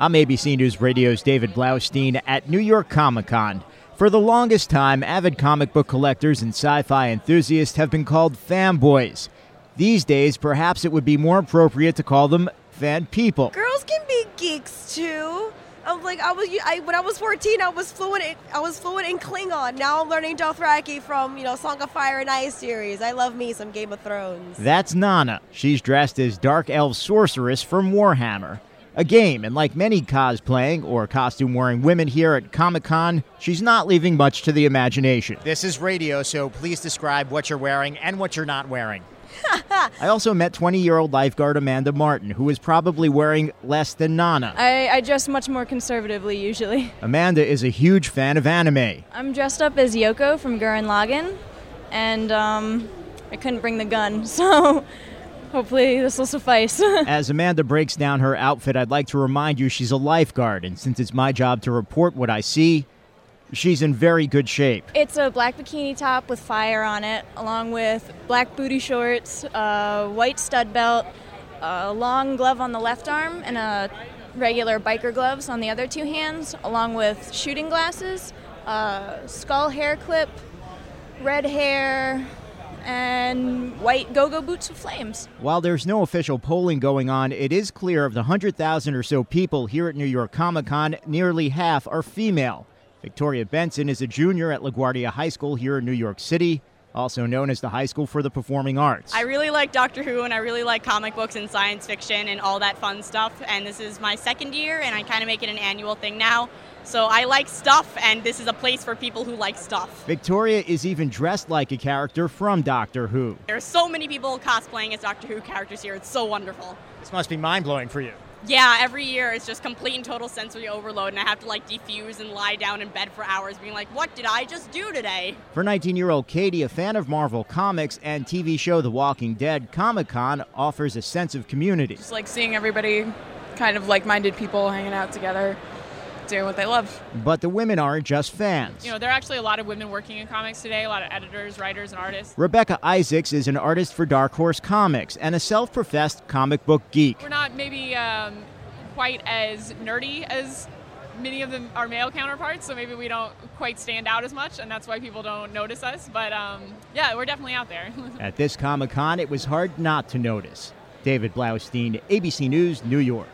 I'm ABC News Radio's David Blaustein at New York Comic Con. For the longest time, avid comic book collectors and sci fi enthusiasts have been called fanboys. These days, perhaps it would be more appropriate to call them fan people. Girls can be geeks too. I'm like I was I, when I was 14, I was fluent. In, I was fluent in Klingon. Now I'm learning Dothraki from you know Song of Fire and Ice series. I love me some Game of Thrones. That's Nana. She's dressed as dark elf sorceress from Warhammer a game, and like many cosplaying or costume wearing women here at Comic Con, she's not leaving much to the imagination. This is radio, so please describe what you're wearing and what you're not wearing. I also met 20 year old lifeguard Amanda Martin, who is probably wearing less than Nana. I, I dress much more conservatively usually. Amanda is a huge fan of anime. I'm dressed up as Yoko from Gurren Lagann, and um, I couldn't bring the gun, so Hopefully, this will suffice. As Amanda breaks down her outfit, I'd like to remind you she's a lifeguard, and since it's my job to report what I see, she's in very good shape. It's a black bikini top with fire on it, along with black booty shorts, a white stud belt, a long glove on the left arm, and a regular biker gloves on the other two hands, along with shooting glasses, a skull hair clip, red hair, and white go go boots with flames. While there's no official polling going on, it is clear of the 100,000 or so people here at New York Comic Con, nearly half are female. Victoria Benson is a junior at LaGuardia High School here in New York City also known as the High School for the Performing Arts. I really like Doctor Who and I really like comic books and science fiction and all that fun stuff. And this is my second year, and I kind of make it an annual thing now. So I like stuff, and this is a place for people who like stuff. Victoria is even dressed like a character from Doctor Who. There are so many people cosplaying as Doctor Who characters here. It's so wonderful. This must be mind blowing for you. Yeah, every year it's just complete and total sensory overload, and I have to like defuse and lie down in bed for hours, being like, "What did I just do today?" For 19-year-old Katie, a fan of Marvel comics and TV show The Walking Dead, Comic Con offers a sense of community. Just like seeing everybody, kind of like-minded people hanging out together doing what they love. But the women aren't just fans. You know, there are actually a lot of women working in comics today, a lot of editors, writers, and artists. Rebecca Isaacs is an artist for Dark Horse Comics and a self professed comic book geek. We're not maybe um, quite as nerdy as many of them our male counterparts, so maybe we don't quite stand out as much, and that's why people don't notice us. But um, yeah, we're definitely out there. At this Comic Con, it was hard not to notice. David Blaustein, ABC News, New York.